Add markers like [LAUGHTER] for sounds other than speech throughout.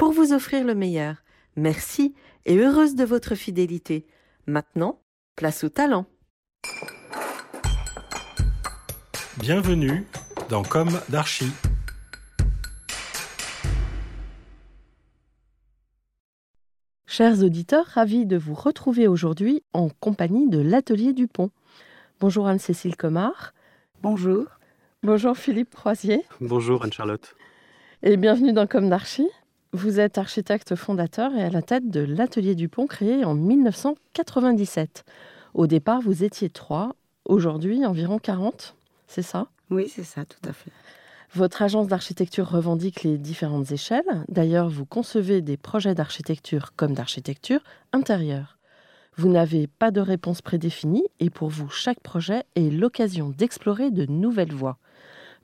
pour vous offrir le meilleur. Merci et heureuse de votre fidélité. Maintenant, place au talent. Bienvenue dans Comme d'Archie. Chers auditeurs, ravis de vous retrouver aujourd'hui en compagnie de l'Atelier du Pont. Bonjour Anne-Cécile Comard. Bonjour. Bonjour Philippe Croisier. Bonjour Anne-Charlotte. Et bienvenue dans Comme d'Archie. Vous êtes architecte fondateur et à la tête de l'Atelier du Pont créé en 1997. Au départ, vous étiez trois. Aujourd'hui, environ 40. C'est ça? Oui, c'est ça, tout à fait. Votre agence d'architecture revendique les différentes échelles. D'ailleurs, vous concevez des projets d'architecture comme d'architecture intérieure. Vous n'avez pas de réponse prédéfinie et pour vous, chaque projet est l'occasion d'explorer de nouvelles voies.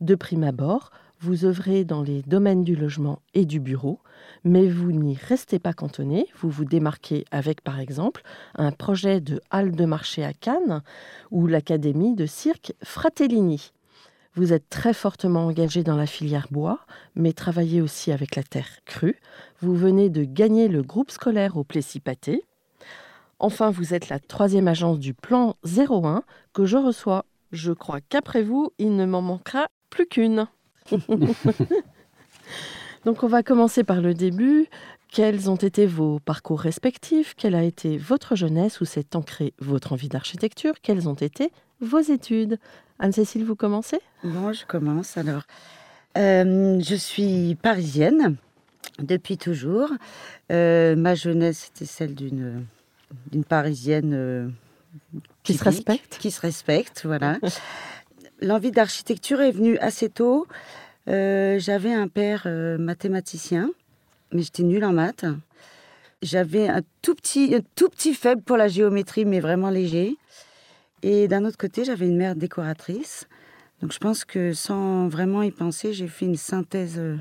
De prime abord, vous œuvrez dans les domaines du logement et du bureau, mais vous n'y restez pas cantonné. Vous vous démarquez avec, par exemple, un projet de halle de marché à Cannes ou l'académie de cirque Fratellini. Vous êtes très fortement engagé dans la filière bois, mais travaillez aussi avec la terre crue. Vous venez de gagner le groupe scolaire au Plessis-Pâté. Enfin, vous êtes la troisième agence du plan 01 que je reçois. Je crois qu'après vous, il ne m'en manquera plus qu'une. [LAUGHS] Donc on va commencer par le début. Quels ont été vos parcours respectifs? Quelle a été votre jeunesse? Où s'est ancrée votre envie d'architecture? Quelles ont été vos études? Anne-Cécile, vous commencez? Bon, je commence alors. Euh, je suis parisienne depuis toujours. Euh, ma jeunesse était celle d'une d'une parisienne euh, qui se respecte. Qui se respecte, voilà. [LAUGHS] L'envie d'architecture est venue assez tôt. Euh, J'avais un père euh, mathématicien, mais j'étais nulle en maths. J'avais un tout petit, un tout petit faible pour la géométrie, mais vraiment léger. Et d'un autre côté, j'avais une mère décoratrice. Donc je pense que sans vraiment y penser, j'ai fait une synthèse euh,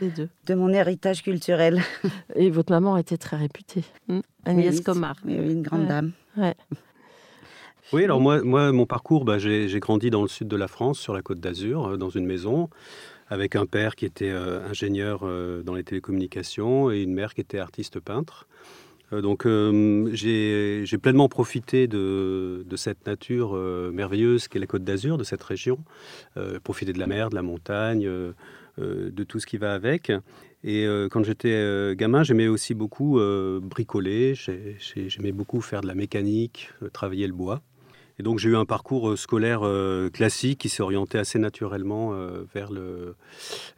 Des deux. de mon héritage culturel. Et votre maman était très réputée. Hmm Agnès Oui, Comard. Oui, oui, une grande Ouais. dame. Ouais. Oui, alors moi, moi mon parcours, bah, j'ai grandi dans le sud de la France, sur la côte d'Azur, euh, dans une maison, avec un père qui était euh, ingénieur euh, dans les télécommunications et une mère qui était artiste peintre. Euh, donc j'ai pleinement profité de, de cette nature merveilleuse qu'est la côte d'Azur, de cette région, profiter de la mer, de la montagne, de tout ce qui va avec. Et euh, quand j'étais euh, gamin, j'aimais aussi beaucoup euh, bricoler, J'ai- j'ai- j'aimais beaucoup faire de la mécanique, travailler le bois. Et donc j'ai eu un parcours euh, scolaire euh, classique qui s'est orienté assez naturellement euh, vers,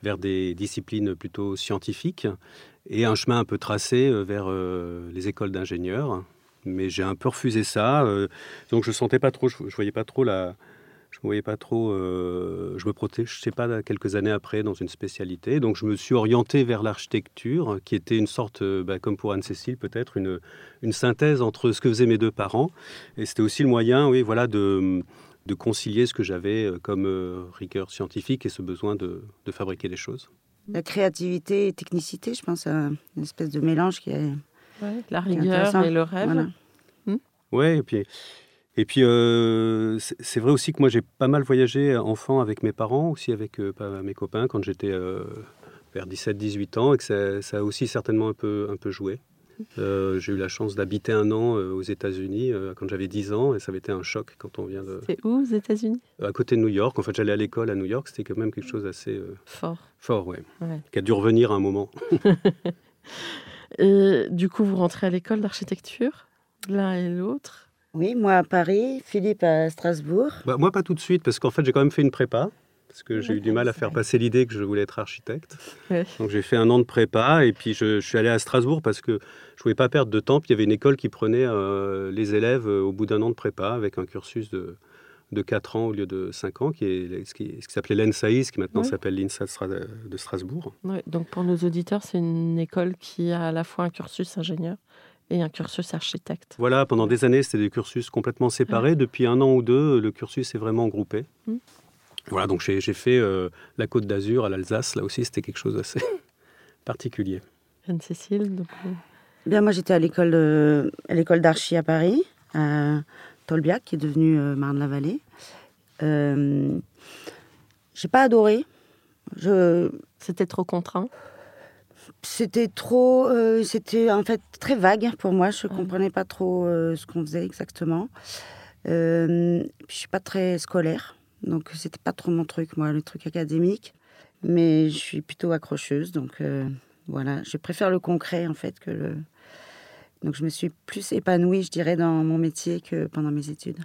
vers des disciplines plutôt scientifiques et un chemin un peu tracé vers les écoles d'ingénieurs. Mais j'ai un peu refusé ça, donc je sentais pas trop, je voyais pas trop la, je me voyais pas trop, euh, je me protégeais pas quelques années après dans une spécialité, donc je me suis orienté vers l'architecture, qui était une sorte, euh, bah, comme pour Anne-Cécile peut-être, une, une synthèse entre ce que faisaient mes deux parents, et c'était aussi le moyen, oui, voilà, de, de concilier ce que j'avais euh, comme euh, rigueur scientifique et ce besoin de, de fabriquer des choses. La créativité et technicité, je pense, à une espèce de mélange qui est. Ouais, la est rigueur et le rêve. Voilà. Ouais, et puis, et puis euh, c'est vrai aussi que moi j'ai pas mal voyagé enfant avec mes parents, aussi avec euh, mes copains quand j'étais euh, vers 17-18 ans, et que ça, ça a aussi certainement un peu, un peu joué. Euh, j'ai eu la chance d'habiter un an euh, aux États-Unis euh, quand j'avais 10 ans et ça avait été un choc quand on vient de. C'est où, aux États-Unis? À côté de New York. En fait, j'allais à l'école à New York. C'était quand même quelque chose d'assez fort. Fort, ouais. ouais. Qui a dû revenir à un moment. [LAUGHS] [LAUGHS] et du coup, vous rentrez à l'école d'architecture, l'un et l'autre Oui, moi à Paris, Philippe à Strasbourg. Bah, moi, pas tout de suite, parce qu'en fait, j'ai quand même fait une prépa parce que j'ai eu du mal à faire passer l'idée que je voulais être architecte. Donc j'ai fait un an de prépa et puis je, suis allé à Strasbourg parce que je ne voulais pas perdre de temps. Puis il y avait une école qui prenait euh, les élèves euh, au bout d'un an de prépa avec un cursus de, de 4 ans au lieu de 5 ans, qui est ce qui, s'appelait l'ENSAIS, qui maintenant s'appelle l'INSA de Strasbourg. donc pour nos auditeurs, c'est une école qui a à la fois un cursus ingénieur et un cursus architecte. Voilà, pendant des années, c'était des cursus complètement séparés. Depuis un an ou deux, le cursus est vraiment groupé. Mmh. Voilà, donc j'ai fait euh, la Côte d'Azur à l'Alsace. Là aussi, c'était quelque chose d'assez [LAUGHS] particulier. Anne-Cécile donc... Euh, Bien, moi, j'étais à l'école l'école d'archi à Paris, à Tolbiac, qui est devenu euh, Marne-la-Vallée. Euh, j'ai pas adoré. Je... C'était trop contraint C'était trop. c'était en fait très vague pour moi. Je ne comprenais pas trop ce qu'on faisait exactement. je ne suis pas très scolaire. Donc c'était pas trop mon truc, moi, le truc académique. Mais je suis plutôt accrocheuse, donc euh, voilà. Je préfère le concret en fait que le. Donc je me suis plus épanouie, je dirais, dans mon métier que pendant mes études.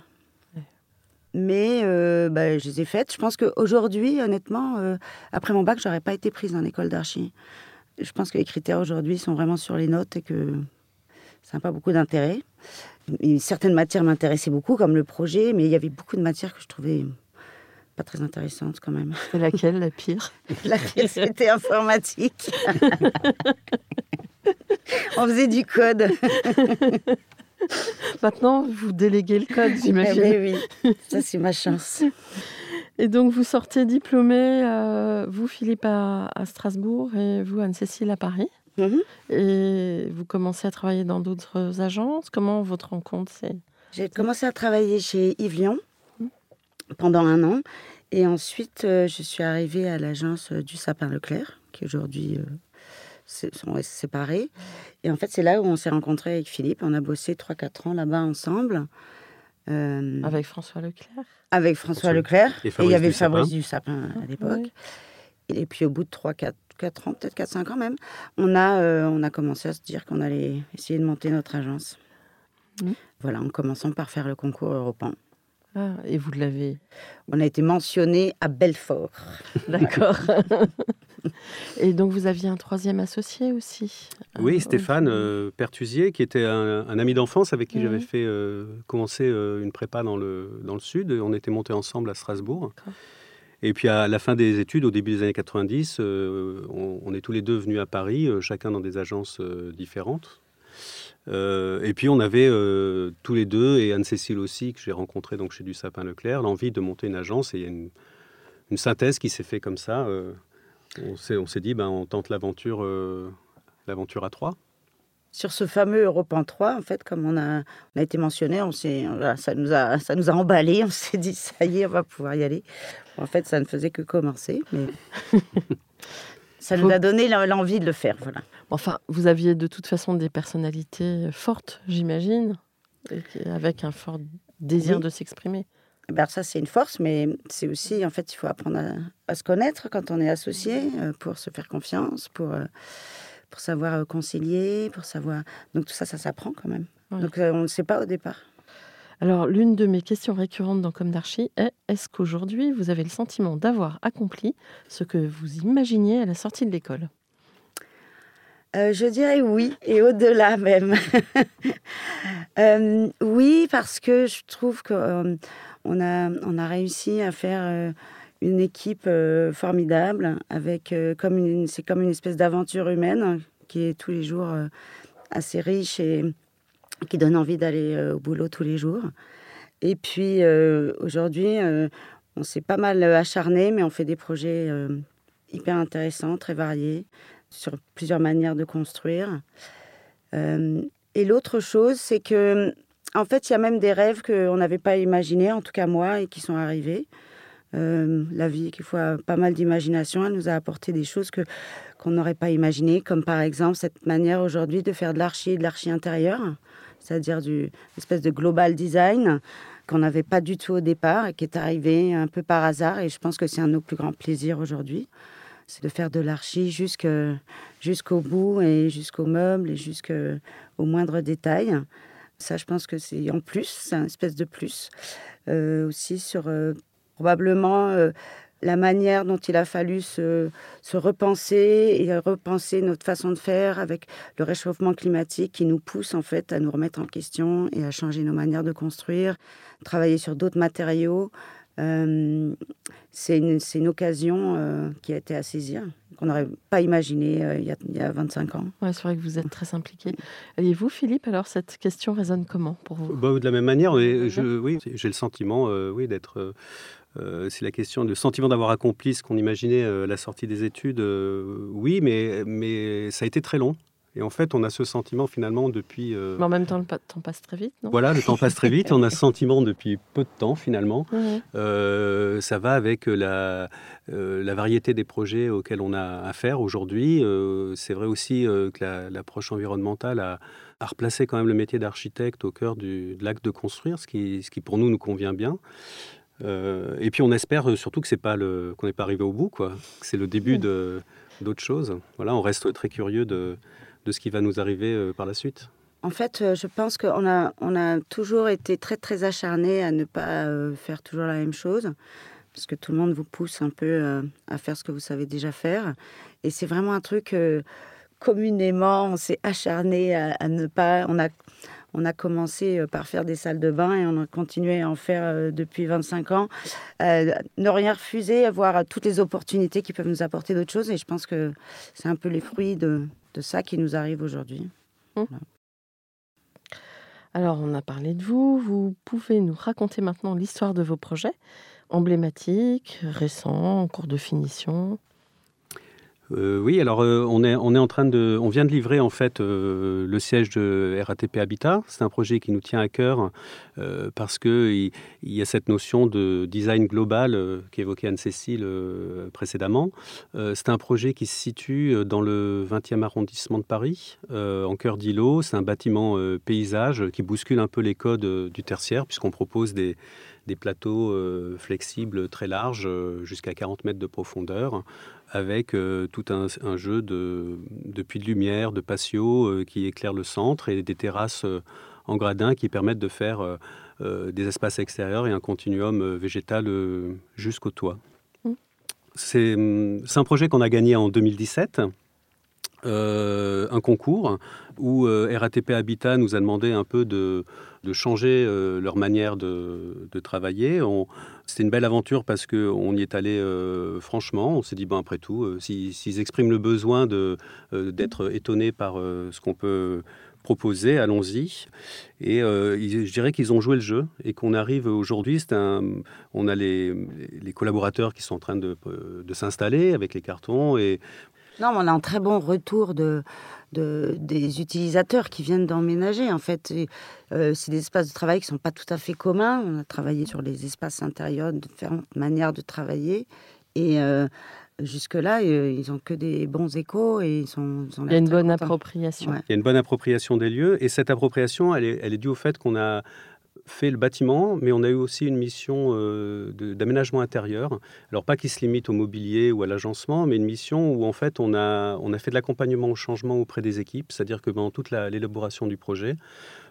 Mais euh, bah, je les ai faites. Je pense qu'aujourd'hui, honnêtement, euh, après mon bac, j'aurais pas été prise en école d'archi. Je pense que les critères aujourd'hui sont vraiment sur les notes et que ça n'a pas beaucoup d'intérêt. Certaines matières m'intéressaient beaucoup, comme le projet, mais il y avait beaucoup de matières que je trouvais pas très intéressante quand même. Et laquelle, la pire? [LAUGHS] La pire, c'était informatique. [LAUGHS] On faisait du code. Maintenant, vous déléguez le code, j'imagine. Eh oui, oui, ça c'est ma chance. Et donc, vous sortez diplômé, euh, vous, Philippe, à, Strasbourg et vous, Anne-Cécile, à Paris. Mhm. Et vous commencez à travailler dans d'autres agences. Comment votre rencontre s'est J'ai commencé à travailler chez Yves Lyon pendant un an. Et ensuite, euh, je suis arrivée à l'agence du Sapin Leclerc, qui aujourd'hui euh, sont séparés. Et en fait, c'est là où on s'est rencontrés avec Philippe. On a bossé 3-4 ans là-bas ensemble. Avec François Leclerc Avec François Leclerc. Et, il y avait Fabrice du Sapin à l'époque. Et puis au bout de 3-4 4 ans, peut-être 4-5 ans même, on a, on a commencé à se dire qu'on allait essayer de monter notre agence. Mmh. Voilà, en commençant par faire le concours européen. Ah, et vous l'avez On a été mentionné à Belfort. D'accord. [LAUGHS] et donc vous aviez un troisième associé aussi Oui, Stéphane euh, Pertusier, qui était un, ami d'enfance avec qui j'avais fait euh, commencer euh, une prépa dans le, dans le sud. On était montés ensemble à Strasbourg. Et puis à la fin des études, au début des années 90, on, on, est tous les deux venus à Paris, chacun dans des agences différentes. Euh, et puis on avait euh, tous les deux, et Anne-Cécile aussi, que j'ai rencontré donc chez du Sapin Leclerc, l'envie de monter une agence. Et il y a une, synthèse qui s'est fait comme ça. Euh, on s'est dit, ben, on tente l'aventure l'aventure à trois. Sur ce fameux Europe 3, en fait, comme on a, on a été mentionné, on ça, nous a, ça nous a emballé. On s'est dit, ça y est, on va pouvoir y aller. En fait, ça ne faisait que commencer. Mais... [LAUGHS] Ça nous a donné l'envie de le faire, voilà. Enfin, vous aviez de toute façon des personnalités fortes, j'imagine, avec un fort désir de s'exprimer. Ben ça, c'est une force, mais c'est aussi, en fait, il faut apprendre à, se connaître quand on est associé, euh, pour se faire confiance, pour, euh, pour savoir euh, concilier, pour savoir... Donc tout ça, ça s'apprend quand même. Donc on ne sait pas au départ. Alors, l'une de mes questions récurrentes dans Comme d'Archie est est-ce qu'aujourd'hui, vous avez le sentiment d'avoir accompli ce que vous imaginiez à la sortie de l'école? Euh, je dirais oui, et au-delà même. [LAUGHS] Euh, oui, parce que je trouve euh, on a, on a réussi à faire une équipe formidable, avec comme c'est comme une espèce d'aventure humaine qui est tous les jours assez riche et qui donne envie d'aller euh, au boulot tous les jours. Et puis euh, aujourd'hui, euh, on s'est pas mal acharné, mais on fait des projets hyper intéressants, très variés, sur plusieurs manières de construire. et l'autre chose, c'est que, en fait, il y a même des rêves qu'on n'avait pas imaginés, en tout cas moi, et qui sont arrivés. la vie, qu'il faut pas mal d'imagination. Elle nous a apporté des choses que qu'on n'aurait pas imaginées, comme par exemple cette manière aujourd'hui de faire de l'archi et de l'archi intérieur, c'est-à-dire du espèce de global design qu'on n'avait pas du tout au départ et qui est arrivé un peu par hasard. Et je pense que c'est un de nos plus grands plaisirs aujourd'hui. C'est de faire de l'archi jusqu'au bout et jusqu'au meuble et jusqu'au moindre détail. Ça, je pense que c'est en plus, c'est un espèce de plus. Euh, aussi sur euh, probablement euh, la manière dont il a fallu se, se, repenser et repenser notre façon de faire avec le réchauffement climatique qui nous pousse en fait à nous remettre en question et à changer nos manières de construire, travailler sur d'autres matériaux. Euh, c'est une, une, occasion euh, qui a été à saisir, qu'on n'aurait pas imaginé euh, il, y a, il, y a, 25 ans. Ouais, c'est vrai que vous êtes très impliqué. Et vous, Philippe, alors cette question résonne comment pour vous? Bah, De la même manière, je, oui, j'ai le sentiment oui, d'être euh, c'est la question du sentiment d'avoir accompli ce qu'on imaginait à la sortie des études. oui, mais, mais ça a été très long. Et en fait, on a ce sentiment finalement depuis. Euh, mais en même temps, le temps passe très vite, non? Voilà, le temps passe très vite. on a ce sentiment depuis peu de temps finalement. [LAUGHS] Euh, ça va avec la, euh, la variété des projets auxquels on a affaire aujourd'hui. c'est vrai aussi que l'approche environnementale a, a, replacé quand même le métier d'architecte au cœur du, de l'acte de construire, ce qui, ce qui pour nous nous convient bien. et puis on espère surtout que c'est pas le qu'on n'est pas arrivé au bout, quoi. C'est le début de d'autres choses. Voilà, on reste très curieux de de ce qui va nous arriver euh, par la suite? En fait, euh, je pense qu'on a, toujours été très, très acharnés à ne pas euh, faire toujours la même chose, parce que tout le monde vous pousse un peu à faire ce que vous savez déjà faire. Et c'est vraiment un truc, communément, on s'est acharné à, à, ne pas... On a, on a commencé par faire des salles de bain et on a continué à en faire depuis 25 ans. ne rien refuser, avoir toutes les opportunités qui peuvent nous apporter d'autres choses. Et je pense que c'est un peu les fruits de, de ça qui nous arrive aujourd'hui. Mmh. Alors, on a parlé de vous. Vous pouvez nous raconter maintenant l'histoire de vos projets emblématiques, récents, en cours de finition euh, oui, alors euh, on, vient de livrer en fait euh, le siège de RATP Habitat. C'est un projet qui nous tient à cœur parce que il, y a cette notion de design global qu'évoquait Anne-Cécile précédemment. c'est un projet qui se situe dans le 20e arrondissement de Paris, en cœur d'îlot. C'est un bâtiment paysage qui bouscule un peu les codes du tertiaire puisqu'on propose des des plateaux flexibles très larges, jusqu'à 40 mètres de profondeur, avec euh, tout un, jeu de, puits de lumière, de patio euh, qui éclairent le centre et des terrasses euh, en gradin qui permettent de faire des espaces extérieurs et un continuum végétal jusqu'au toit. Mmh. C'est un projet qu'on a gagné en 2017. Un concours où RATP Habitat nous a demandé un peu de, changer euh, leur manière de, travailler. C'était une belle aventure parce qu'on y est allé euh, franchement. On s'est dit, bon, après tout, euh, s'ils expriment le besoin d'être étonnés par ce qu'on peut proposer, allons-y. Et je dirais qu'ils ont joué le jeu et qu'on arrive aujourd'hui, on a les, collaborateurs qui sont en train de, de s'installer avec les cartons et non, on a un très bon retour de, des utilisateurs qui viennent d'emménager. En fait, euh, c'est des espaces de travail qui ne sont pas tout à fait communs. On a travaillé sur les espaces intérieurs, différentes manières de travailler. Et euh, jusque-là, euh, ils n'ont que des bons échos et ils sont. Il y a une bonne appropriation. Il y a une bonne appropriation des lieux. Et cette appropriation, elle est, elle est due au fait qu'on a fait le bâtiment, mais on a eu aussi une mission euh, d'aménagement intérieur. Alors pas qui se limite au mobilier ou à l'agencement, mais une mission où en fait on a, fait de l'accompagnement au changement auprès des équipes, c'est-à-dire que pendant toute l'élaboration du projet,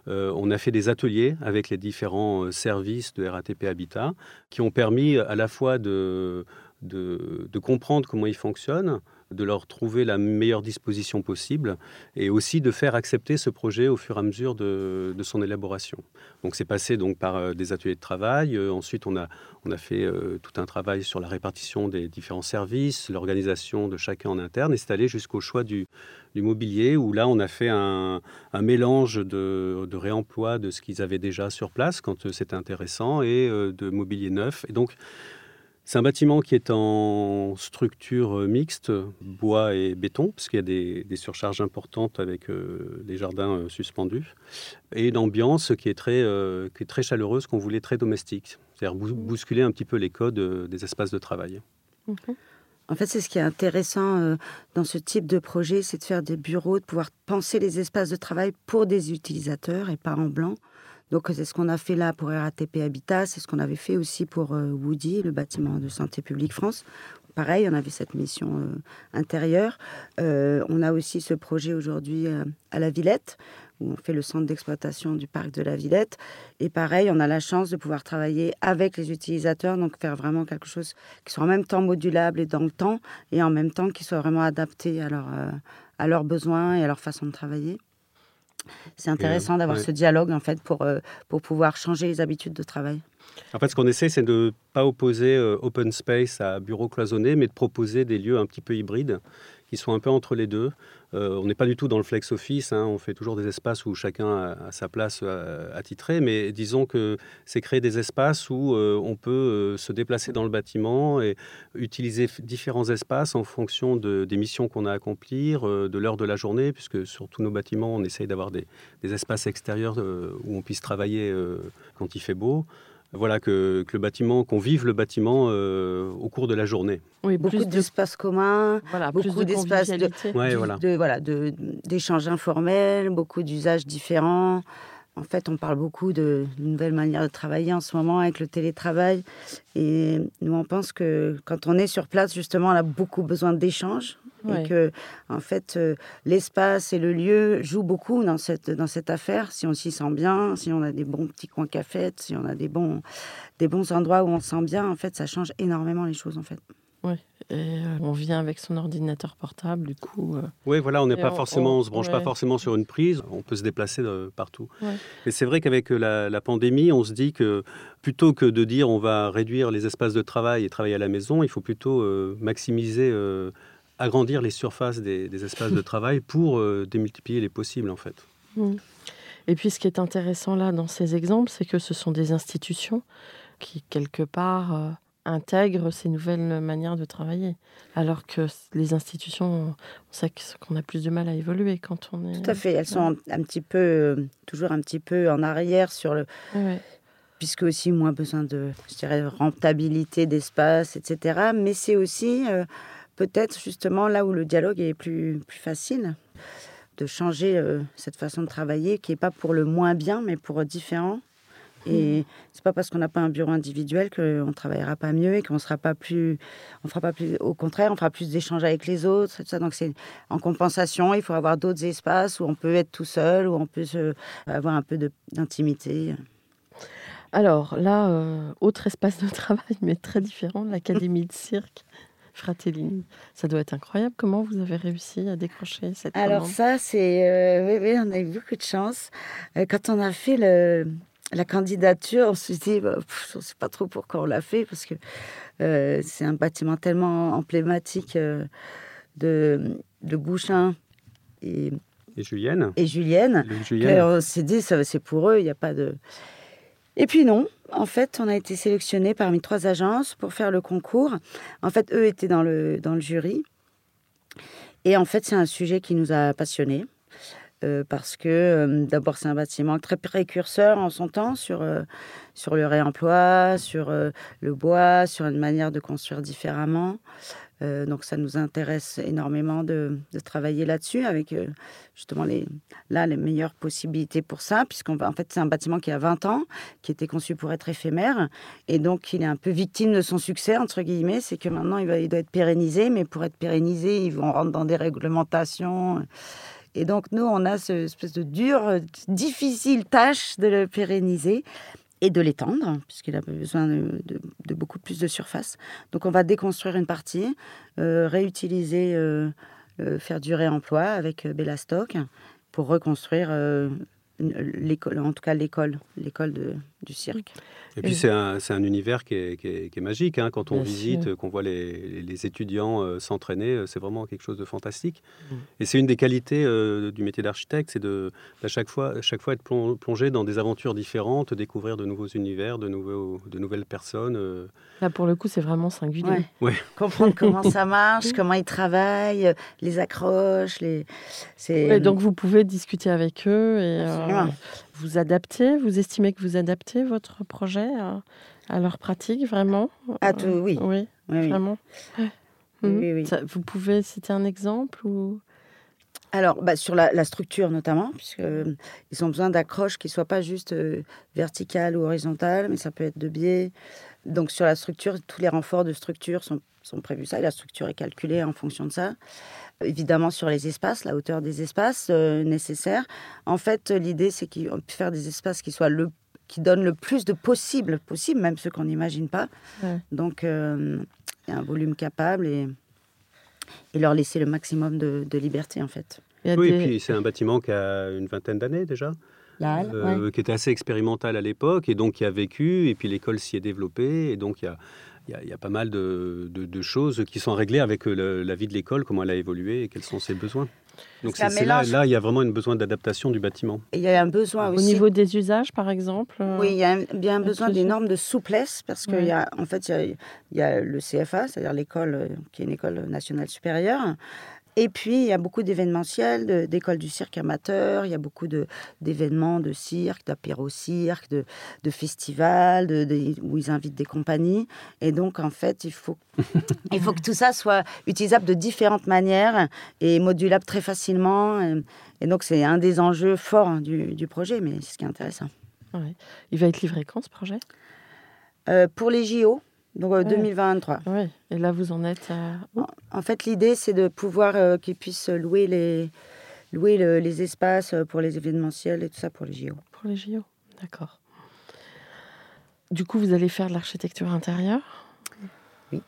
euh, on a fait des ateliers avec les différents euh, services de RATP Habitat qui ont permis à la fois de, de, de comprendre comment ils fonctionnent, de leur trouver la meilleure disposition possible et aussi de faire accepter ce projet au fur et à mesure de, son élaboration. Donc c'est passé donc par euh, des ateliers de travail. Euh, ensuite on a, on a fait euh, tout un travail sur la répartition des différents services, l'organisation de chacun en interne et c'est allé jusqu'au choix du, mobilier où là on a fait un, mélange de, de, réemploi de ce qu'ils avaient déjà sur place quand c'était intéressant et de mobilier neuf. Et donc C'est un bâtiment qui est en structure mixte, bois et béton, parce qu'il y a des, surcharges importantes avec des jardins suspendus, et une ambiance qui est très, qui est très chaleureuse, qu'on voulait très domestique, c'est-à-dire bousculer un petit peu les codes des espaces de travail. Mhm. En fait, c'est ce qui est intéressant euh, dans ce type de projet, c'est de faire des bureaux, de pouvoir penser les espaces de travail pour des utilisateurs et pas en blanc. Donc, c'est ce qu'on a fait là pour RATP Habitat, c'est ce qu'on avait fait aussi pour euh, Woody, le bâtiment de Santé publique France. Pareil, on avait cette mission euh, intérieure. on a aussi ce projet aujourd'hui à la Villette, où on fait le centre d'exploitation du parc de la Villette. Et pareil, on a la chance de pouvoir travailler avec les utilisateurs, donc faire vraiment quelque chose qui soit en même temps modulable et dans le temps, et en même temps qui soit vraiment adapté euh, à leurs besoins et à leur façon de travailler. C'est intéressant d'avoir ce dialogue en fait pour, euh, pour pouvoir changer les habitudes de travail. En fait, ce qu'on essaie, c'est de ne pas opposer euh, open space à bureau cloisonné, mais de proposer des lieux un petit peu hybrides qui sont un peu entre les deux. Euh, on n'est pas du tout dans le flex office, hein. on fait toujours des espaces où chacun a, sa place euh, attitrée, mais disons que c'est créer des espaces où euh, on peut se déplacer dans le bâtiment et utiliser différents espaces en fonction de, des missions qu'on a à accomplir, de l'heure de la journée, puisque sur tous nos bâtiments, on essaye d'avoir des, espaces extérieurs où on puisse travailler quand il fait beau voilà, que, le bâtiment, qu'on vive le bâtiment euh, au cours de la journée. Oui, beaucoup d'espaces communs, beaucoup d'espaces de, voilà. d'échanges informels, beaucoup d'usages différents. En fait, on parle beaucoup de, nouvelles manières de travailler en ce moment avec le télétravail. Et nous, on pense que quand on est sur place, justement, on a beaucoup besoin d'échanges. Et que, en fait, euh, l'espace et le lieu jouent beaucoup dans cette, dans cette affaire. Si on s'y sent bien, si on a des bons petits coins cafés, si on a des bons, des bons endroits où on se sent bien, en fait, ça change énormément les choses, en fait. Oui, et euh, on vient avec son ordinateur portable, du coup. Euh, oui, voilà, on n'est pas forcément, on, se branche pas forcément sur une prise, on peut se déplacer partout. Et c'est vrai qu'avec la, la, pandémie, on se dit que plutôt que de dire on va réduire les espaces de travail et travailler à la maison, il faut plutôt maximiser agrandir les surfaces des, espaces de travail pour euh, démultiplier les possibles, en fait. Mmh. Et puis, ce qui est intéressant là dans ces exemples, c'est que ce sont des institutions qui, quelque part, euh, intègrent ces nouvelles manières de travailler. Alors que les institutions, on sait qu'on a plus de mal à évoluer quand on est. Tout à fait. Elles sont un, petit peu, euh, toujours un petit peu en arrière sur le. Puisque aussi moins besoin de, je dirais, rentabilité d'espace, etc. Mais c'est aussi peut-être justement là où le dialogue est plus, plus facile, de changer euh, cette façon de travailler qui n'est pas pour le moins bien, mais pour différent. Et mmh. c'est pas parce qu'on n'a pas un bureau individuel qu'on ne travaillera pas mieux et qu'on sera pas plus, on fera pas plus, au contraire, on fera plus d'échanges avec les autres. ça. Donc c'est en compensation, il faut avoir d'autres espaces où on peut être tout seul, où on peut avoir un peu d'intimité. Alors là, euh, autre espace de [LAUGHS] travail, mais très différent, l'académie de cirque. Fratellini. Ça doit être incroyable. Comment vous avez réussi à décrocher cette Alors ça, c'est... Euh, oui, on a eu beaucoup de chance. Euh, quand on a fait le, la candidature, on se dit, bah, je ne sais pas trop pourquoi on l'a fait, parce que euh, c'est un bâtiment tellement emblématique de, de Bouchin et, et Julienne. Et Julienne. on s'est dit, c'est pour eux, il n'y a pas de... Et puis non, en fait, on a été sélectionné parmi trois agences pour faire le concours. En fait, eux étaient dans le, dans le jury. Et en fait, c'est un sujet qui nous a passionnés. Euh, parce que euh, d'abord c'est un bâtiment très précurseur en son temps sur, euh, sur le réemploi, sur le bois, sur une manière de construire différemment. Euh, donc ça nous intéresse énormément de, travailler là-dessus avec euh, justement les, là les meilleures possibilités pour ça, puisqu'en en fait c'est un bâtiment qui a 20 ans, qui était conçu pour être éphémère, et donc il est un peu victime de son succès, entre guillemets, c'est que maintenant il doit être pérennisé, mais pour être pérennisé, ils vont rentrer dans des réglementations. Et donc nous, on a cette espèce de dure, difficile tâche de le pérenniser et de l'étendre, puisqu'il a besoin de, beaucoup plus de surface. Donc on va déconstruire une partie, euh, réutiliser, euh, euh, faire du réemploi avec Bellastock pour reconstruire l'école, en tout cas l'école, l'école du cirque. Et puis c'est un, un, univers qui est, qui est, magique. Hein. Quand on visite, qu'on voit les, les étudiants euh, s'entraîner, euh, c'est vraiment quelque chose de fantastique. Mm. Et c'est une des qualités euh, du métier d'architecte, c'est de à chaque fois, chaque fois être plongé dans des aventures différentes, découvrir de nouveaux univers, de, nouveaux, de nouvelles personnes. Là, pour le coup, c'est vraiment singulier. Ouais. [LAUGHS] Comprendre comment ça marche, [LAUGHS] comment ils travaillent, les accroches. Les... Ouais, donc vous pouvez discuter avec eux et vous adapter. Vous estimez que vous adaptez votre projet à, leur pratique, vraiment? Ah, tout, oui. Oui, vraiment. Oui, vous pouvez citer un exemple ou... Alors, bah, sur la, structure notamment, puisqu'ils euh, ont besoin d'accroches qui ne soient pas juste euh, verticales ou horizontales, mais ça peut être de biais. Donc, sur la structure, tous les renforts de structure sont, sont prévus ça, et la structure est calculée en fonction de ça. Évidemment, sur les espaces, la hauteur des espaces euh, nécessaires. En fait, l'idée, c'est qu'on puisse faire des espaces qui soient le qui donnent le plus de possible, possible, même ceux qu'on n'imagine pas. Donc, euh, il y a un volume capable et, et leur laisser le maximum de, liberté, en fait. Oui, et puis c'est un bâtiment qui a une vingtaine d'années déjà. Euh, qui était assez expérimental à l'époque et donc qui a vécu, et puis l'école s'y est développée, et donc il y a, il y, a, pas mal de, de, choses qui sont réglées avec euh, la vie de l'école, comment elle a évolué et quels sont ses besoins. Donc c'est là, là, il y a vraiment un besoin d'adaptation du bâtiment. il y a un besoin Au niveau des usages, par exemple euh, Oui, il y a bien un besoin des normes de souplesse, parce qu'il y a, en fait, il y a, le CFA, c'est-à-dire l'école, euh, qui est une école nationale supérieure, et puis, il y a beaucoup d'événementiels, d'écoles du cirque amateur, il y a beaucoup d'événements de, cirque, d'apéro-cirque, de, de, festivals, de, où ils invitent des compagnies. Et donc, en fait, il faut, [LAUGHS] il faut que tout ça soit utilisable de différentes manières et modulable très facilement. Et, donc, c'est un des enjeux forts du, du projet, mais c'est ce qui est intéressant. Il va être livré quand, ce projet? Euh, Pour les JO, donc 2023. Oui, et là vous en êtes En fait, l'idée c'est de pouvoir euh, qu'ils puissent louer les louer les espaces pour les événementiels et tout ça pour les JO. Pour les JO, d'accord. Du coup, vous allez faire de l'architecture intérieure? Oui.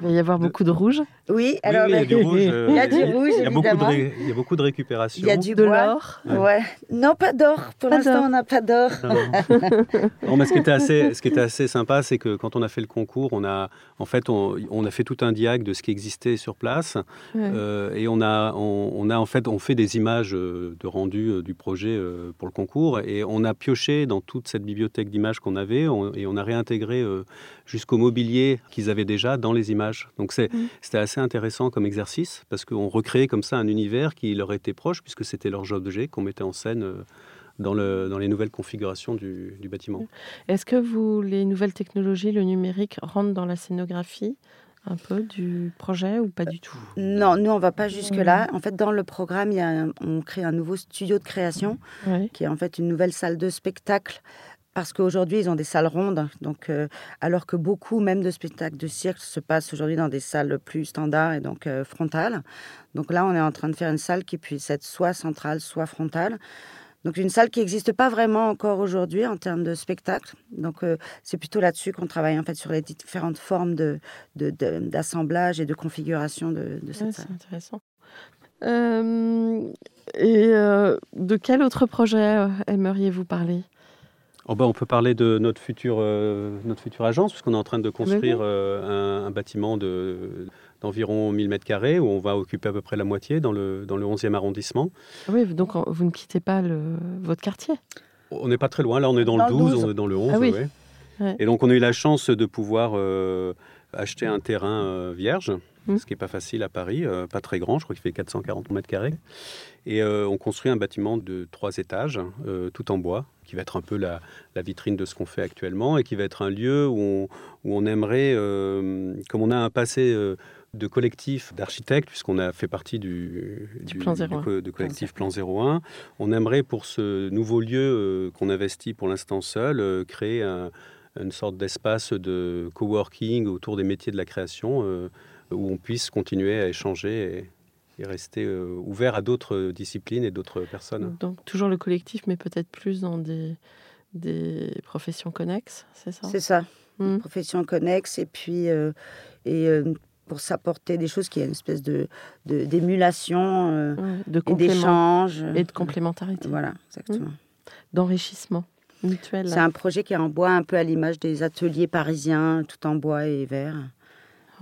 Il va y avoir beaucoup de rouge. Oui, alors il y a du [LAUGHS] rouge. il y a du rouge, il y a beaucoup de, il y a beaucoup de récupération. Il y a du de l'or. Ouais. Non, pas d'or. Pour l'instant, on n'a pas d'or. [LAUGHS] Non, mais ce qui était assez, ce qui était assez sympa, c'est que quand on a fait le concours, on a, en fait, on, on a fait tout un diag de ce qui existait sur place, euh, et on a, on, a en fait, on fait des images euh, de rendu euh, du projet pour le concours, et on a pioché dans toute cette bibliothèque d'images qu'on avait, et on a réintégré jusqu'au mobilier qu'ils avaient déjà dans les images. Donc mm. c'était assez intéressant comme exercice parce qu'on recréait comme ça un univers qui leur était proche puisque c'était leur jeu d'objet qu'on mettait en scène euh, dans, le, dans, les nouvelles configurations du, bâtiment. Est-ce que vous, les nouvelles technologies, le numérique, rentrent dans la scénographie un peu du projet ou pas du tout? Non, nous on va pas jusque là. En fait, dans le programme, il y a on crée un nouveau studio de création, qui est en fait une nouvelle salle de spectacle parce qu'aujourd'hui, ils ont des salles rondes. Donc, euh, alors que beaucoup, même de spectacles de cirque, se passent aujourd'hui dans des salles plus standards et donc euh, frontales. Donc là, on est en train de faire une salle qui puisse être soit centrale, soit frontale. Donc une salle qui n'existe pas vraiment encore aujourd'hui en termes de spectacle. Donc euh, c'est plutôt là-dessus qu'on travaille en fait sur les différentes formes de, d'assemblage et de configuration de, cette salle. C'est intéressant. et de quel autre projet aimeriez-vous parler? Oh bah, on peut parler de notre future, euh, notre future agence, puisqu'on est en train de construire euh, un, bâtiment de, d'environ 1000 m2 où on va occuper à peu près la moitié dans le, dans le 11e arrondissement. Ah oui, donc vous ne quittez pas le, votre quartier On n'est pas très loin, là on est dans, le 12, on est dans le 11. Ah oui. Et donc on a eu la chance de pouvoir euh, acheter un terrain vierge, mmh. ce qui n'est pas facile à Paris, pas très grand, je crois qu'il fait 440 mètres carrés. Et on construit un bâtiment de trois étages, tout en bois, qui va être un peu la, vitrine de ce qu'on fait actuellement et qui va être un lieu où on, aimerait, euh, comme on a un passé euh, de collectif d'architectes, puisqu'on a fait partie du, plan de collectif Plan 01, on aimerait pour ce nouveau lieu euh, qu'on investit pour l'instant seul, créer une sorte d'espace de coworking autour des métiers de la création où on puisse continuer à échanger et, et rester euh, ouvert à d'autres disciplines et d'autres personnes. Donc toujours le collectif, mais peut-être plus dans des, des professions connexes, c'est ça? C'est ça, mmh. professions connexes et puis euh, et euh, pour s'apporter des choses qui est une espèce de de- d'émulation euh, Ouais, de et complément d'échange. et de complémentarité, Voilà, exactement. d'enrichissement mutuel. C'est un projet qui est en bois, un peu à l'image des ateliers parisiens, tout en bois et. Ouais.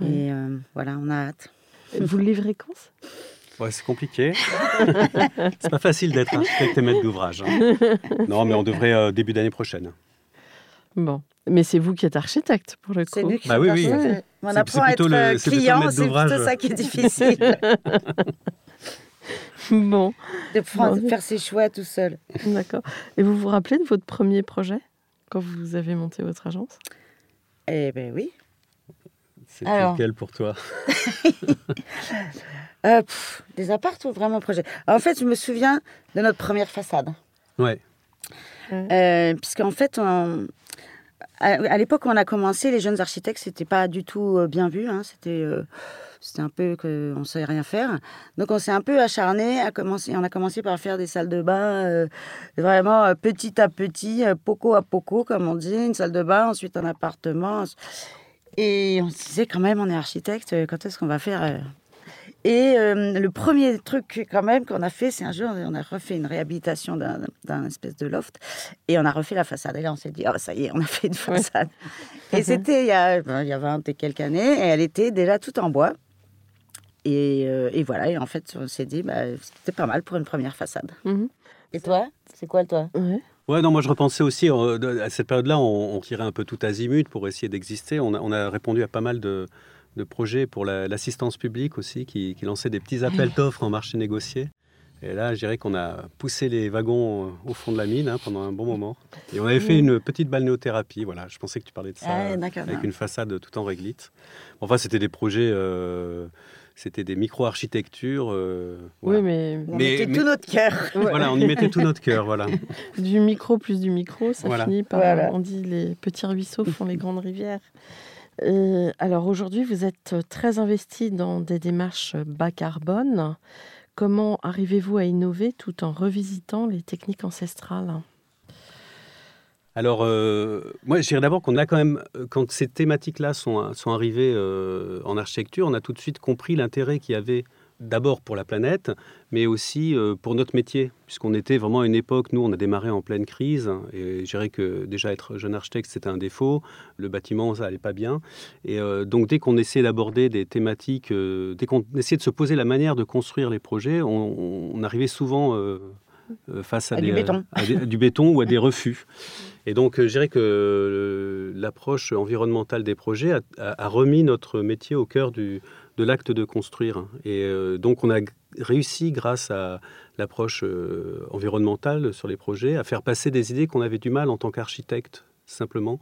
Et euh, voilà, on a hâte. Vous le livrez quand Ouais, c'est compliqué. [LAUGHS] c'est pas facile d'être architecte et maître d'ouvrage. hein. Non, mais on devrait euh, début d'année prochaine. Bon, mais c'est vous qui êtes architecte pour le C'est coup. nous qui Bah oui, oui. On C'est- apprend c'est à plutôt être le- euh, c'est plutôt client, c'est ça qui est difficile, [LAUGHS] Bon, de prendre, Bon. de faire ses choix tout seul. d'accord. Et vous vous rappelez de votre premier projet quand vous avez monté votre agence? Eh ben oui. C'est Alors. lequel pour toi? [LAUGHS] Euh, pff, des apparts ou vraiment projet En fait, je me souviens de notre première façade. Ouais. Euh, Puisqu'en fait, on- à, l'époque où on a commencé, les jeunes architectes, c'était pas du tout euh, bien vu. hein. C'était euh, c'était un peu qu'on ne savait rien faire. Donc on s'est un peu acharné. À commencer, on a commencé par faire des salles de bain euh, vraiment euh, petit à petit, euh, poco à poco, comme on dit. Une salle de bain, ensuite un appartement. Et on se disait quand même, on est architecte, euh, quand est-ce qu'on va faire euh, et euh, le premier truc quand même qu'on a fait, c'est un jour, on a refait une réhabilitation d'un d'un espèce de loft et on a refait la façade. Et là, on s'est dit, oh, ça y est, on a fait une façade. [LAUGHS] Et c'était il, y a- ben, il y a 20 et quelques années et elle était déjà toute en bois. Et, euh, et voilà, et en fait, on s'est dit, bah, c'était pas mal pour une première façade. Mhm. Et toi? C'est quoi, toi? Ouais. Ouais, non, moi je repensais aussi, euh, à cette période-là, on, on tirait un peu tout azimut pour essayer d'exister. On a, on a répondu à pas mal de, de projets pour la- l'assistance publique aussi, qui, qui lançait des petits appels d'offres en marché négocié. Et là, je dirais qu'on a poussé les wagons euh, au fond de la mine hein, pendant un bon moment. Et on avait fait une petite balnéothérapie. Voilà, je pensais que tu parlais de ça, Ah, avec une façade tout en réglite. Enfin, c'était des projets, euh, c'était des micro-architectures. euh, voilà. Oui, mais On Mais- mettait mais- tout notre cœur. [LAUGHS] Voilà, on y mettait tout notre cœur. Voilà. [LAUGHS] du micro plus du micro, ça Voilà. finit par. Voilà. On dit les petits ruisseaux font les grandes rivières. Et alors aujourd'hui, vous êtes très investi dans des démarches bas carbone. Comment arrivez-vous à innover tout en revisitant les techniques ancestrales? Alors, euh, moi, je dirais d'abord qu'on a quand même, euh, quand ces thématiques-là sont, sont arrivées euh, en architecture, on a tout de suite compris l'intérêt qu'il y avait d'abord pour la planète, mais aussi euh, pour notre métier, puisqu'on était vraiment à une époque, nous, on a démarré en pleine crise, et je dirais que déjà être jeune architecte, c'était un défaut, le bâtiment, ça allait pas bien, et euh, donc dès qu'on essayait d'aborder des thématiques, euh, dès qu'on essayait de se poser la manière de construire les projets, on, on arrivait souvent euh, euh, face à, À des, du béton. à des- du béton ou à des refus. [LAUGHS] Et donc, euh, je dirais que euh, l'approche environnementale des projets a, a- a remis notre métier au cœur du, de l'acte de construire. Et euh, donc, on a réussi, grâce à l'approche euh, environnementale sur les projets, à faire passer des idées qu'on avait du mal en tant qu'architecte, simplement,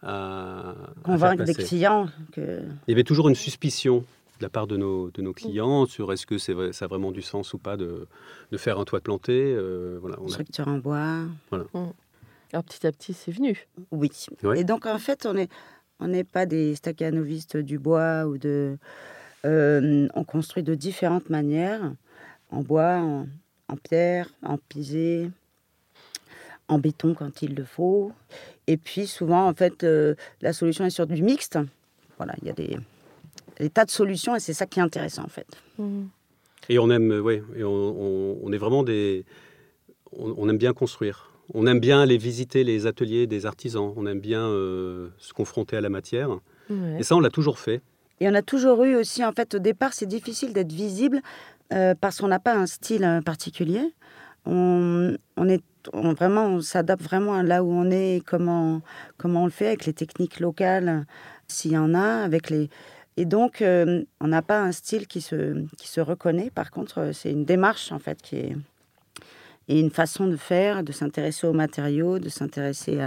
à, Convaincre des clients que Il y avait toujours une suspicion de la part de nos, de nos clients sur est-ce que c'est ça a vraiment du sens ou pas de, de faire un toit de planté. euh, voilà, on a- structure en bois. Alors petit à petit, c'est venu. Oui. Et donc, en fait, on n'est on n'est pas des staccanovistes du bois ou de. euh, on construit de différentes manières en bois, en, en pierre, en pisé, en béton quand il le faut. Et puis, souvent, en fait, euh, la solution est sur du mixte. Voilà, il y a des, des tas de solutions et c'est ça qui est intéressant, en fait. Et on aime, ouais, et on, on- on est vraiment des. On, on aime bien construire. On aime bien aller visiter les ateliers des artisans. On aime bien euh, se confronter à la matière. Ouais. Et ça, on l'a toujours fait. Et on a toujours eu aussi, en fait, au départ, c'est difficile d'être visible euh, parce qu'on n'a pas un style euh, particulier. On, on est on- vraiment, on s'adapte vraiment à là où on est, et comment, comment on le fait avec les techniques locales, s'il y en a, avec les. Et donc, euh, on n'a pas un style qui se, qui se reconnaît. Par contre, c'est une démarche, en fait, qui est. Et une façon de faire, de s'intéresser aux matériaux, de s'intéresser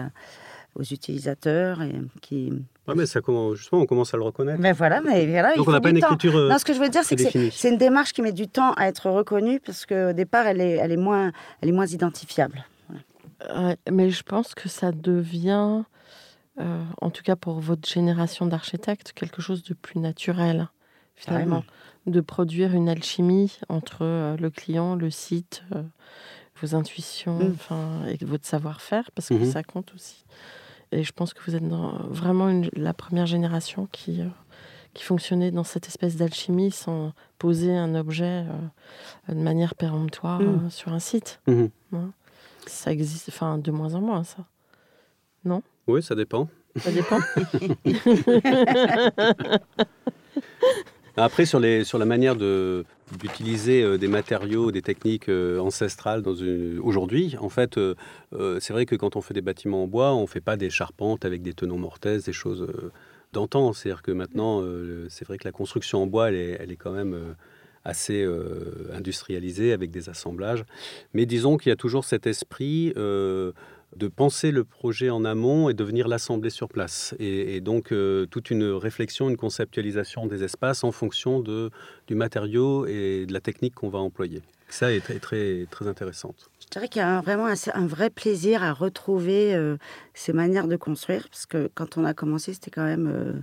aux utilisateurs, et qui. Ouais, mais ça, commence- justement, on commence à le reconnaître. Mais voilà, mais voilà, Donc, il on n'a pas une temps. écriture. euh, Non, ce que je veux dire, c'est que c'est- une démarche qui met du temps à être reconnue parce qu'au départ, elle est, elle est, moins, elle est moins identifiable. Ouais, mais je pense que ça devient, euh, en tout cas pour votre génération d'architectes, quelque chose de plus naturel, finalement. De produire une alchimie entre euh, le client, le site, euh, vos intuitions, Mm. enfin, et votre savoir-faire, parce que Mhm. ça compte aussi. Et je pense que vous êtes dans vraiment une- la première génération qui, euh, qui fonctionnait dans cette espèce d'alchimie sans poser un objet de manière péremptoire Mm. sur un site. Hein. Ça existe, enfin, de moins en moins, ça. Non? Oui, ça dépend. Ça dépend. [LAUGHS] [LAUGHS] Après, sur, les, sur la manière de, d'utiliser euh, des matériaux, des techniques euh, ancestrales aujourd'hui, en fait, euh, c'est vrai que quand on fait des bâtiments en bois, on ne fait pas des charpentes avec des tenons mortaises, des choses d'antan. C'est-à-dire que maintenant, c'est vrai que la construction en bois, elle est, quand même assez industrialisée avec des assemblages. Mais disons qu'il y a toujours cet esprit de penser le projet en amont et de venir l'assembler sur place. Et, donc, euh, toute une réflexion, une conceptualisation des espaces en fonction de, du matériau et de la technique qu'on va employer. Ça est très, très, très intéressante. Je dirais qu'il y a vraiment un, un vrai plaisir à retrouver euh, ces manières de construire, parce que quand on a commencé, c'était quand même euh,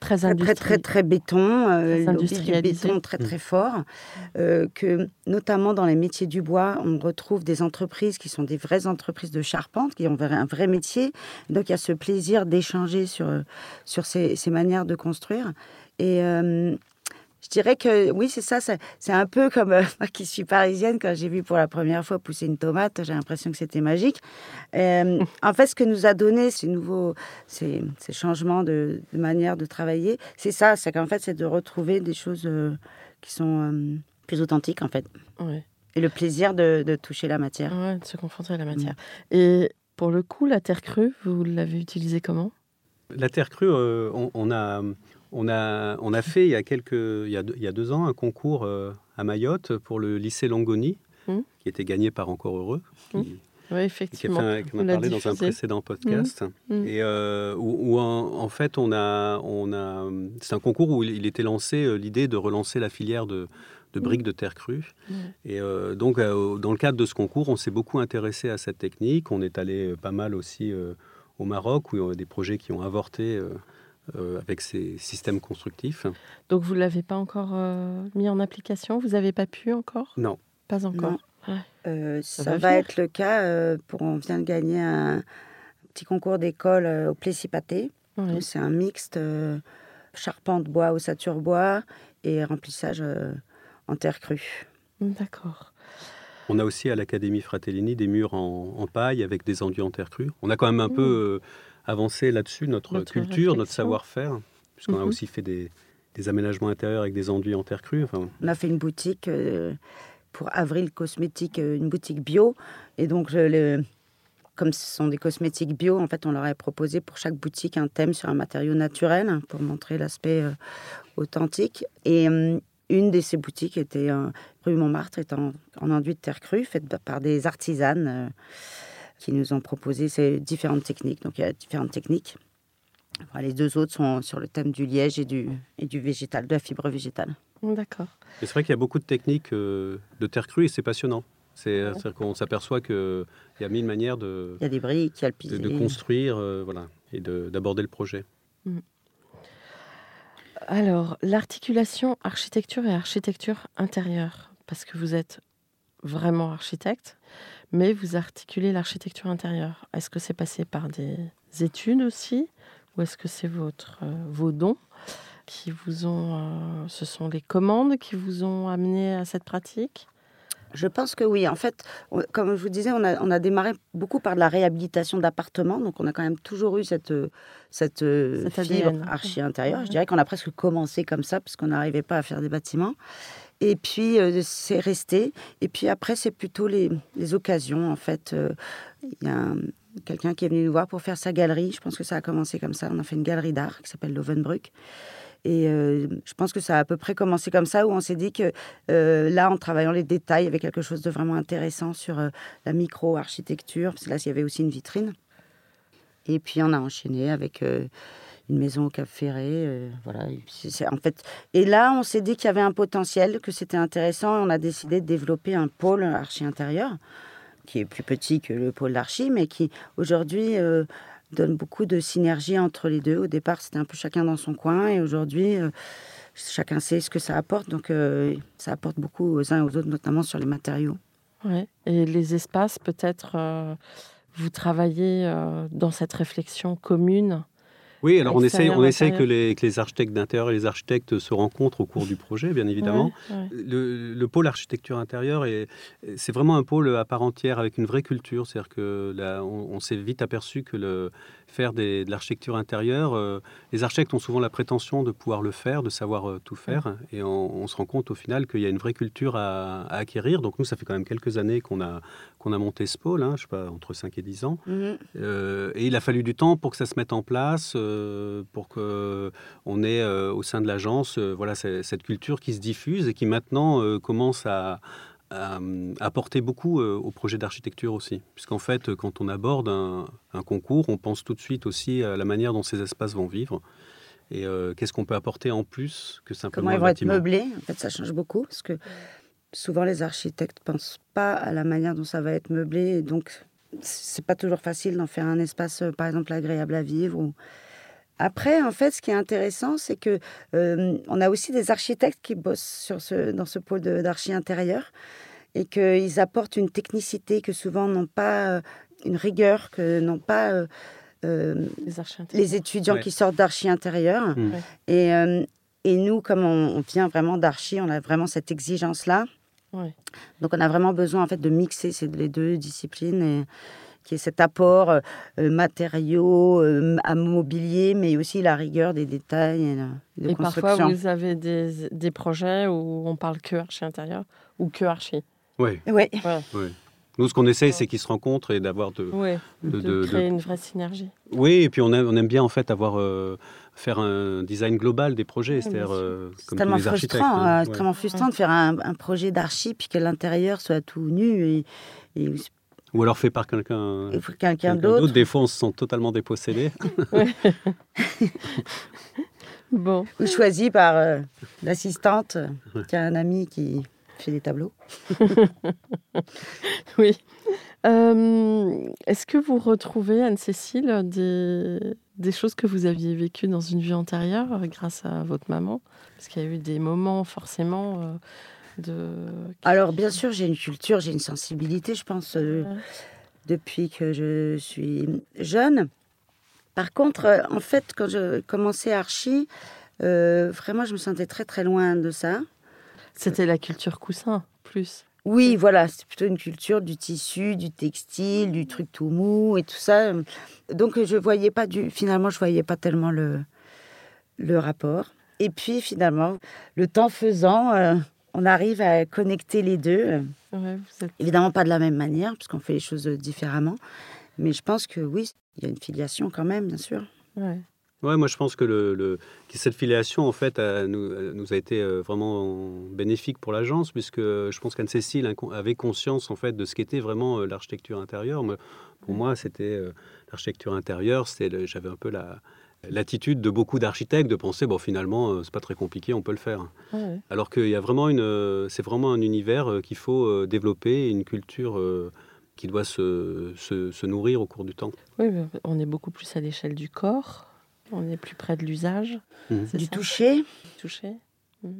Très très, très, très, très béton, euh, Très béton très, très fort, euh, que notamment dans les métiers du bois, on retrouve des entreprises qui sont des vraies entreprises de charpente, qui ont un vrai métier. Donc il y a ce plaisir d'échanger sur, sur ces, ces manières de construire. Et euh, je dirais que oui, c'est ça, c'est c'est un peu comme euh, [LAUGHS] moi qui suis parisienne, quand j'ai vu pour la première fois pousser une tomate, j'ai l'impression que c'était magique. Euh, en fait, ce que nous a donné ces nouveaux, ces, ces changements de, de manière de travailler, c'est ça, c'est qu'en fait, c'est de retrouver des choses euh, qui sont euh, plus authentiques, en fait. Ouais. Et le plaisir de, de toucher la matière. Ouais, de se confronter à la matière. Et pour le coup, la terre crue, vous l'avez utilisée comment? La terre crue, euh, on, on a, on, a, on a fait il y a, quelques, il y a, deux, il y a deux ans un concours euh, à Mayotte pour le lycée Langoni, Mhm. qui était gagné par Encore Heureux, qui, Oui, qui a effectivement. qui l'a parlé dans un précédent podcast. Mhm. Et euh, où, où en, en fait, on a, on a, c'est un concours où il, il était lancé euh, l'idée de relancer la filière de, de briques de terre crue. Et euh, donc, dans le cadre de ce concours, on s'est beaucoup intéressé à cette technique. On est allé pas mal aussi au Maroc, où il y a des projets qui ont avorté euh, avec ces systèmes constructifs. Donc vous ne l'avez pas encore euh, mis en application? Vous n'avez pas pu encore? Non. Pas encore? Non. Ouais. Euh, Ça ça, va être le cas euh, pour on vient de gagner un petit concours d'école euh, au Plessis-Pâté. Ouais. C'est un mixte euh, charpente bois, ossature bois et remplissage euh, en terre crue. D'accord. On a aussi à l'Académie Fratellini des murs en, en paille avec des enduits en terre crue. On a quand même un Mhm. peu avancé là-dessus, notre, Notre culture, notre savoir-faire, puisqu'on a Mhm. aussi fait des, des aménagements intérieurs avec des enduits en terre crue. Enfin, On a fait une boutique euh, pour Avril Cosmétiques, euh, une boutique bio. Et donc, le- comme ce sont des cosmétiques bio, en fait, on leur a proposé pour chaque boutique un thème sur un matériau naturel hein, pour montrer l'aspect euh, authentique. Et euh, une de ces boutiques était rue Montmartre, est en, en enduit de terre crue, faite par des artisanes qui nous ont proposé ces différentes techniques. Donc, il y a différentes techniques. Les deux autres sont sur le thème du liège et du, et du végétal, de la fibre végétale. D'accord. Et c'est vrai qu'il y a beaucoup de techniques euh, de terre crue et c'est passionnant. C'est- C'est-à-dire qu'on s'aperçoit qu'il y a mille manières de, Il y a des briques, il y a le de, pisé. de construire euh, voilà, et de- d'aborder le projet. Alors, l'articulation architecture et architecture intérieure, parce que vous êtes vraiment architecte, mais vous articulez l'architecture intérieure. Est-ce que c'est passé par des études aussi, ou est-ce que c'est votre euh, vos dons qui vous ont, euh, ce sont les commandes qui vous ont amené à cette pratique? Je pense que oui. En fait, on- comme je vous disais, on a, on a démarré beaucoup par de la réhabilitation d'appartements. Donc, on a quand même toujours eu cette, euh, cette, Cet fibre archi-intérieure. Je dirais qu'on a presque commencé comme ça, parce qu'on n'arrivait pas à faire des bâtiments. Et puis, euh, c'est resté. Et puis après, c'est plutôt les, occasions, en fait. Euh, Il y a un- quelqu'un qui est venu nous voir pour faire sa galerie. Je pense que ça a commencé comme ça. On a fait une galerie d'art qui s'appelle Lovenbruck. Et euh, je pense que ça a à peu près commencé comme ça, où on s'est dit que là, en travaillant les détails, il y avait quelque chose de vraiment intéressant sur la micro-architecture, parce que là, il y avait aussi une vitrine. Et puis, on a enchaîné avec une maison au Cap Ferré. euh, voilà. C'est- en fait... et là, on s'est dit qu'il y avait un potentiel, que c'était intéressant. On a décidé de développer un pôle archi-intérieur, qui est plus petit que le pôle d'archi, mais qui aujourd'hui euh, donne beaucoup de synergie entre les deux. Au départ, c'était un peu chacun dans son coin, et aujourd'hui, euh, chacun sait ce que ça apporte. Donc, ça apporte beaucoup aux uns et aux autres, notamment sur les matériaux. Ouais. Et les espaces, peut-être, vous travaillez dans cette réflexion commune Oui, alors on essaye, on essaye que, les, que les architectes d'intérieur et les architectes se rencontrent au cours du projet, bien évidemment. Le, le, pôle architecture intérieure, c'est vraiment un pôle à part entière avec une vraie culture. C'est-à-dire que là, on, s'est vite aperçu que le, faire des, de l'architecture intérieure, euh, les architectes ont souvent la prétention de pouvoir le faire, de savoir euh, tout faire. Et on, se rend compte au final qu'il y a une vraie culture à, acquérir. Donc nous, ça fait quand même quelques années qu'on a, qu'on a monté ce pôle, hein, je sais pas, entre 5 et 10 ans. Mhm. Euh, et il a fallu du temps pour que ça se mette en place. Pour qu'on ait au sein de l'agence voilà, cette culture qui se diffuse et qui maintenant commence à, apporter beaucoup au projet d'architecture aussi. Puisqu'en fait, quand on aborde un, concours, on pense tout de suite aussi à la manière dont ces espaces vont vivre. Et qu'est-ce qu'on peut apporter en plus que simplement Comment ils vont être meublés En fait, ça change beaucoup. Parce que souvent, les architectes ne pensent pas à la manière dont ça va être meublé. Et donc, c'est pas toujours facile d'en faire un espace, par exemple, agréable à vivre. Ou... Après, en fait, ce qui est intéressant, c'est que euh, on a aussi des architectes qui bossent sur ce, dans ce pôle d'archi intérieur et qu'ils apportent une technicité que souvent n'ont pas, euh, une rigueur que n'ont pas euh, les, étudiants qui sortent d'archi intérieur. Mmh. Et, et, nous, comme on, vient vraiment d'archi, on a vraiment cette exigence-là. Donc, on a vraiment besoin en fait de mixer ces les deux disciplines et qui est cet apport euh, euh, matériaux, euh, à mobilier, mais aussi la rigueur des détails et de et parfois, vous avez des, des, projets où on parle que archi intérieur ou que archi? Oui. Oui. Nous, ce qu'on essaye, c'est qu'ils se rencontrent et d'avoir de, de, créer une vraie synergie. Oui, et puis on aime, on aime bien en fait avoir faire un design global des projets, c'est-à-dire comme tellement les architectes. Frustrant, hein, tellement frustrant de faire un, un projet d'archi puis que l'intérieur soit tout nu et, et ou alors fait par quelqu'un quelqu'un d'autre. Des fois, on se sent totalement dépossédé. [LAUGHS] bon. Ou choisi par euh, l'assistante qui a un ami qui fait des tableaux. [LAUGHS] oui. Euh, est-ce que vous retrouvez, Anne-Cécile, des, des, choses que vous aviez vécues dans une vie antérieure euh, grâce à votre maman? Parce qu'il y a eu des moments forcément alors, bien sûr, j'ai une culture, j'ai une sensibilité, je pense, euh, depuis que je suis jeune. Par contre, euh, en fait, quand je commençais Archie, euh, vraiment, je me sentais très, très loin de ça. C'était la culture coussin, plus oui, voilà, c'est plutôt une culture du tissu, du textile, du truc tout mou et tout ça. Donc je voyais pas du, finalement, je voyais pas tellement le le rapport. Et puis finalement, le temps faisant, on arrive à connecter les deux. Évidemment pas de la même manière, puisqu'on fait les choses différemment. Mais je pense que oui, il y a une filiation quand même, bien sûr. Ouais. moi je pense que, le, cette filiation en fait nous, nous, a été euh, vraiment bénéfique pour l'agence puisque je pense qu'Anne-Cécile avait conscience en fait de ce qu'était vraiment euh, l'architecture intérieure. Pour moi, c'était euh, l'architecture intérieure, j'avais un peu la, l'attitude de beaucoup d'architectes de penser bon finalement euh, c'est pas très compliqué on peut le faire. Alors qu'il y a vraiment une euh, c'est vraiment un univers euh, qu'il faut développer une culture qui doit se, se, nourrir au cours du temps. Oui on est beaucoup plus à l'échelle du corps on est plus près de l'usage. Mmh. du toucher. Toucher. Mmh.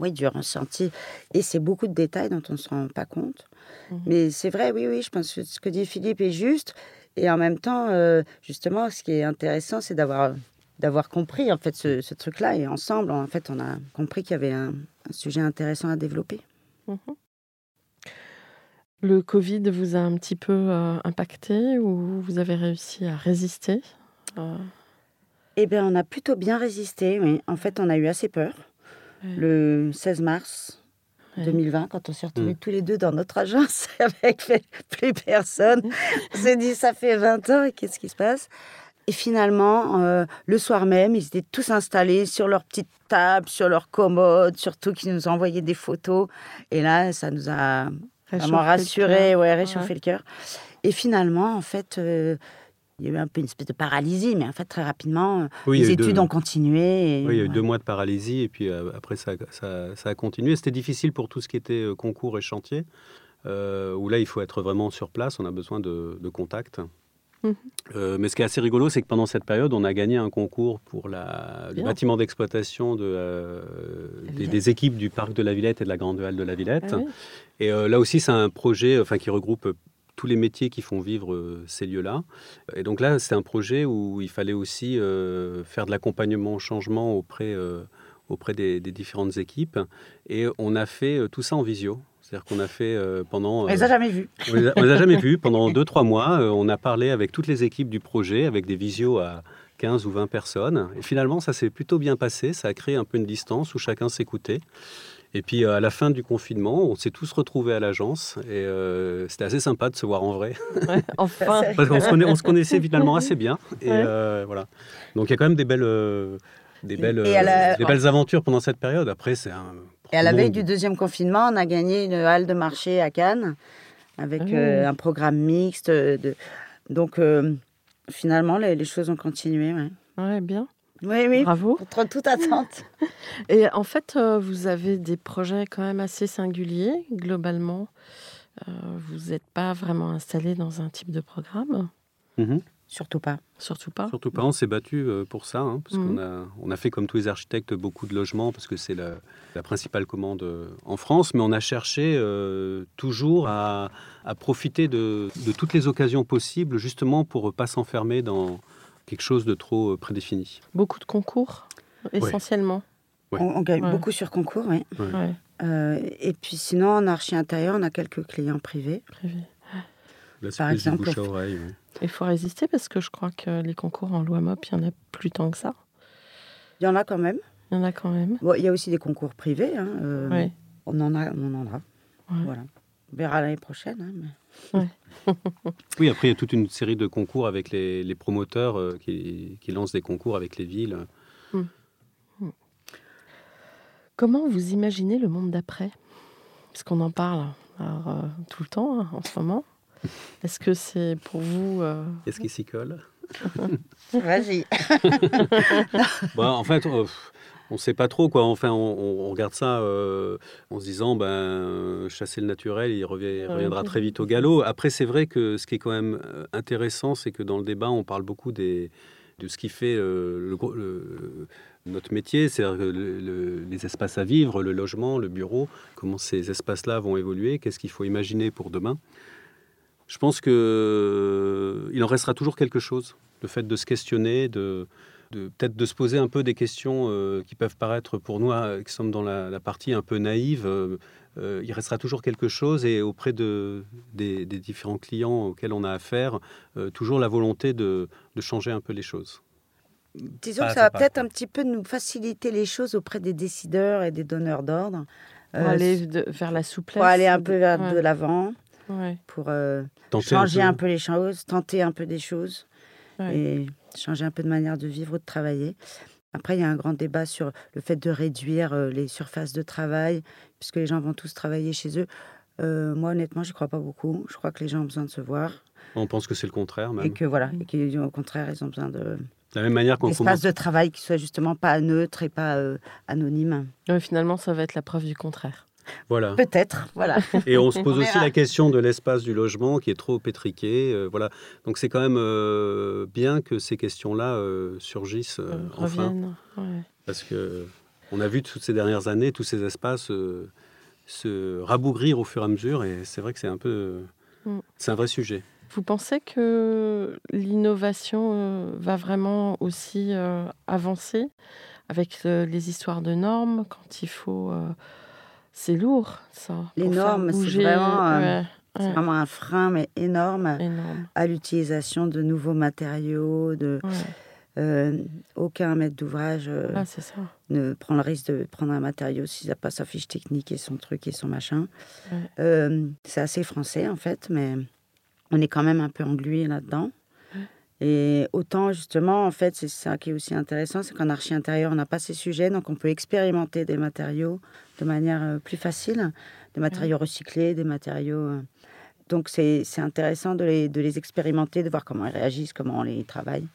oui du ressenti. Et c'est beaucoup de détails dont on ne se rend pas compte. Mmh. mais c'est vrai oui oui je pense que ce que dit Philippe est juste et en même temps, euh, justement, ce qui est intéressant, c'est d'avoir d'avoir compris en fait ce, truc-là et ensemble, en fait, on a compris qu'il y avait un, sujet intéressant à développer. Mhm. Le Covid vous a un petit peu euh, impacté ou vous avez réussi à résister euh? Eh bien, on a plutôt bien résisté. Oui. En fait, on a eu assez peur. Le 16 mars, 2020, quand on s'est retrouvés mm. tous les deux dans notre agence [LAUGHS] avec plus personne. on s'est dit, ça fait 20 ans, qu'est-ce qui se passe? Et finalement, euh, le soir même, ils étaient tous installés sur leur petite table, sur leur commode, surtout qu'ils nous envoyaient des photos. Et là, ça nous a vraiment rassurés, ouais, réchauffé le cœur. Et finalement, en fait, euh, il y a eu un peu une espèce de paralysie, mais en fait, très rapidement, les études ont continué. oui, il y a eu deux mois de paralysie, et puis euh, après, ça, ça, a continué. C'était difficile pour tout ce qui était euh, concours et chantier, euh, où là, il faut être vraiment sur place, on a besoin de, de contact. Mhm. mais ce qui est assez rigolo, c'est que pendant cette période, on a gagné un concours pour la, le bâtiment d'exploitation de, des, équipes du parc de la Villette et de la Grande Halle de la Villette. Ah et là aussi, c'est un projet enfin, qui regroupe tous les métiers qui font vivre ces lieux-là. Et donc là, c'est un projet où il fallait aussi faire de l'accompagnement au changement auprès, auprès des, différentes équipes. Et on a fait tout ça en visio. C'est-à-dire qu'on a fait pendant... On les a jamais vus. On les a, les a jamais vus. Pendant 2-3 mois, on a parlé avec toutes les équipes du projet, avec des visios à 15 ou 20 personnes. Et finalement, ça s'est plutôt bien passé. Ça a créé un peu une distance où chacun s'écoutait. Et puis à la fin du confinement, on s'est tous retrouvés à l'agence et euh, c'était assez sympa de se voir en vrai. enfin, [LAUGHS] parce qu'on se, se, connaissait finalement assez bien. Et euh, voilà. Donc il y a quand même des belles, euh, des belles, des belles aventures pendant cette période. Après, c'est un. Et à la veille du deuxième confinement, on a gagné une halle de marché à Cannes avec ah un programme mixte. De... Donc finalement, les, choses ont continué. Ouais. ouais bien. Oui, oui. Bravo. Contre toute attente. [LAUGHS] Et en fait, euh, vous avez des projets quand même assez singuliers, globalement. Euh, vous n'êtes pas vraiment installé dans un type de programme mhm. Surtout pas. Surtout pas. Surtout pas. On s'est battu euh, pour ça, hein, parce qu'on mhm. a, on a fait comme tous les architectes beaucoup de logements, parce que c'est la, principale commande en France. Mais on a cherché toujours à, profiter de, de, toutes les occasions possibles, justement pour ne pas s'enfermer dans, quelque chose de trop euh, prédéfini. Beaucoup de concours, essentiellement. On, gagne beaucoup sur concours, oui. Euh, et puis sinon, en archi intérieur, on a quelques clients privés. Par exemple. Il faut résister parce que je crois que les concours en loi MOP, il y en a plus tant que ça. Il y en a quand même. Il y en a quand même. Bon, il y a aussi des concours privés. Hein, euh, on en a, on en a. Voilà. On verra l'année prochaine. Hein, mais... [LAUGHS] oui, après, il y a toute une série de concours avec les, promoteurs euh, qui, lancent des concours avec les villes. Hmm. Hmm. Comment vous imaginez le monde d'après? Parce qu'on en parle euh, tout le temps hein, en ce moment. Est-ce que c'est pour vous. Euh, Est-ce qu'il s'y colle? [LAUGHS] Vas-y. [LAUGHS] bon, en fait, on ne sait pas trop quoi. Enfin, on, regarde ça euh, en se disant, ben, chasser le naturel, il reviendra très vite au galop. Après, c'est vrai que ce qui est quand même euh, intéressant, c'est que dans le débat, on parle beaucoup des, de ce qui fait euh, le, notre métier, c'est-à-dire les espaces à vivre, le logement, le bureau, comment ces espaces-là vont évoluer, qu'est-ce qu'il faut imaginer pour demain. Je pense qu'il en restera toujours quelque chose, le fait de se questionner, de peut-être de se poser un peu des questions euh, qui peuvent paraître pour nous, euh, qui sommes dans la, partie un peu naïve. Euh, il restera toujours quelque chose et auprès de, des, différents clients auxquels on a affaire, toujours la volonté de, changer un peu les choses. Disons que ça va peut-être un petit peu nous faciliter les choses auprès des décideurs et des donneurs d'ordre. Pour aller vers la souplesse. Pour aller un peu vers de l'avant. Pour changer un peu. les choses, tenter un peu des choses. Et changer un peu de manière de vivre ou de travailler. Après, il y a un grand débat sur le fait de réduire euh, les surfaces de travail, puisque les gens vont tous travailler chez eux. Euh, moi, honnêtement, je ne crois pas beaucoup. Je crois que les gens ont besoin de se voir. On pense que c'est le contraire, même. Et que voilà, et qu'au contraire, ils ont besoin de. De la même manière qu'on commence... de travail qui soit justement pas neutre et pas euh, anonyme. finalement, ça va être la preuve du contraire. Voilà. Peut-être, voilà. [LAUGHS] Et on se pose aussi la question de l'espace du logement qui est trop pétriqué. Euh, voilà. Donc c'est quand même euh, bien que ces questions-là euh, surgissent enfin. Parce que on a vu toutes ces dernières années tous ces espaces se rabougrir au fur et à mesure et c'est vrai que c'est un peu. Mm. C'est un vrai sujet. Vous pensez que l'innovation va vraiment aussi avancer avec les histoires de normes quand il faut c'est lourd, ça. Les normes, c'est vraiment, euh, vraiment, un frein, mais énorme, à l'utilisation de nouveaux matériaux, de. Euh, aucun maître d'ouvrage euh, ah, ne prend le risque de prendre un matériau s'il n'a pas sa fiche technique et son truc et son machin. c'est assez français en fait, mais on est quand même un peu englué là-dedans. Et autant, justement, en fait, c'est ça qui est aussi intéressant, c'est qu'en archi intérieur, on n'a pas ces sujets, donc on peut expérimenter des matériaux de manière euh, plus facile, des matériaux recyclés, des matériaux... Euh. Donc c'est intéressant de les, de les expérimenter, de voir comment ils réagissent, comment on les travaille.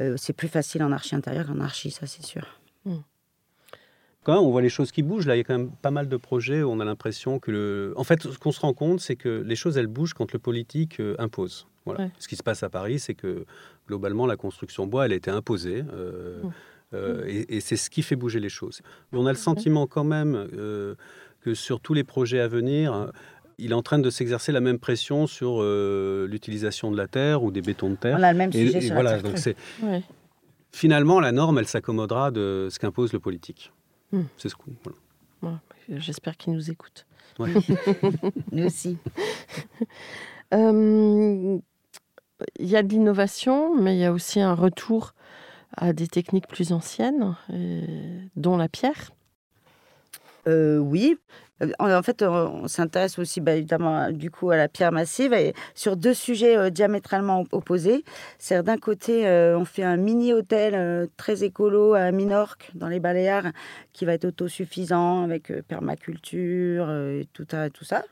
Euh, c'est plus facile en archi intérieur qu'en archi, ça c'est sûr. Hmm. Quand même, on voit les choses qui bougent. Là, il y a quand même pas mal de projets où on a l'impression que le. En fait, ce qu'on se rend compte, c'est que les choses, elles bougent quand le politique impose. Ce qui se passe à Paris, c'est que globalement, la construction bois, elle a été imposée. Euh, mmh. Euh, et, c'est ce qui fait bouger les choses. on a le sentiment quand même euh, que sur tous les projets à venir, il est en train de s'exercer la même pression sur l'utilisation de la terre ou des bétons de terre. On a le même sujet sur voilà, la terre donc finalement la norme, elle s'accommodera de ce qu'impose le politique. Hmm. C'est ce qu'on. Voilà. J'espère qu'il nous écoute. Ouais. [LAUGHS] Nous aussi. Euh, il y a de l'innovation, mais il y a aussi un retour à des techniques plus anciennes, et- dont la pierre. Euh, oui. Euh, En fait, on, s'intéresse aussi bah, évidemment du coup à la pierre massive et sur deux sujets euh, diamétralement op- opposés. C'est d'un côté, euh, on fait un mini hôtel euh, très écolo à Minorque dans les Baléares qui va être autosuffisant avec euh, permaculture euh, et tout, ça- tout ça.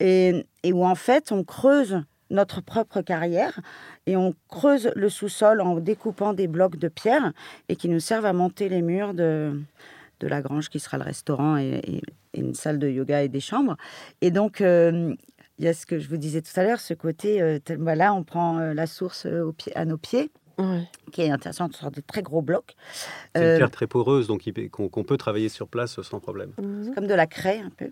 Et, et où en fait, on creuse notre propre carrière et on creuse le sous-sol en découpant des blocs de pierre et qui nous servent à monter les murs de, de la grange qui sera le restaurant et, et- et une salle de yoga et des chambres. Et donc, euh, il y a ce que je vous disais tout à l'heure, ce côté, euh, tel- voilà, on prend euh, la source euh, au pied- à nos pieds, Ouais. qui est intéressant, une sorte de très gros blocs, C'est une Euh, pierre très poreuse, donc qu'on qu'on peut travailler sur place sans problème. comme de la craie un peu.